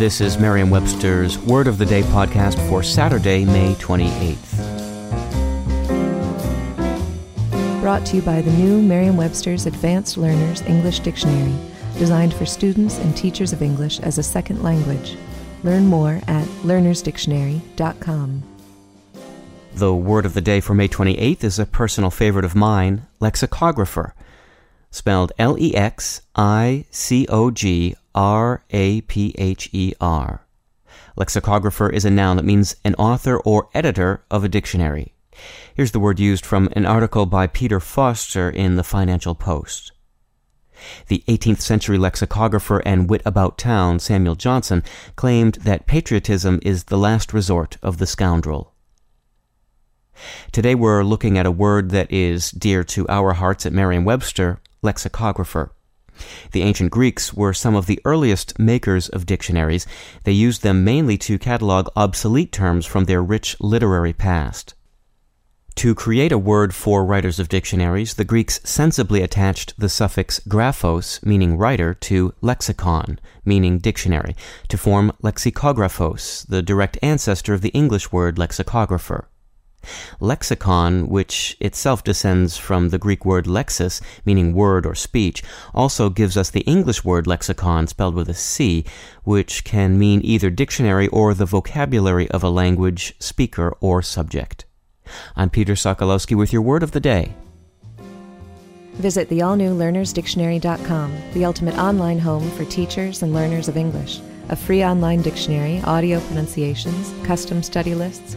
This is Merriam Webster's Word of the Day podcast for Saturday, May 28th. Brought to you by the new Merriam Webster's Advanced Learners English Dictionary, designed for students and teachers of English as a second language. Learn more at learnersdictionary.com. The word of the day for May 28th is a personal favorite of mine, lexicographer, spelled L E X I C O G R A P H E R. Lexicographer is a noun that means an author or editor of a dictionary. Here's the word used from an article by Peter Foster in the Financial Post. The 18th century lexicographer and wit about town Samuel Johnson claimed that patriotism is the last resort of the scoundrel. Today we're looking at a word that is dear to our hearts at Merriam Webster, lexicographer. The ancient Greeks were some of the earliest makers of dictionaries. They used them mainly to catalog obsolete terms from their rich literary past. To create a word for writers of dictionaries, the Greeks sensibly attached the suffix graphos, meaning writer, to lexikon, meaning dictionary, to form lexikographos, the direct ancestor of the English word lexicographer. Lexikon, which itself descends from the Greek word lexis, meaning word or speech, also gives us the English word lexicon spelled with a C, which can mean either dictionary or the vocabulary of a language, speaker, or subject. I'm Peter Sokolowski with your word of the day. Visit the all new learnersdictionary.com, the ultimate online home for teachers and learners of English. A free online dictionary, audio pronunciations, custom study lists,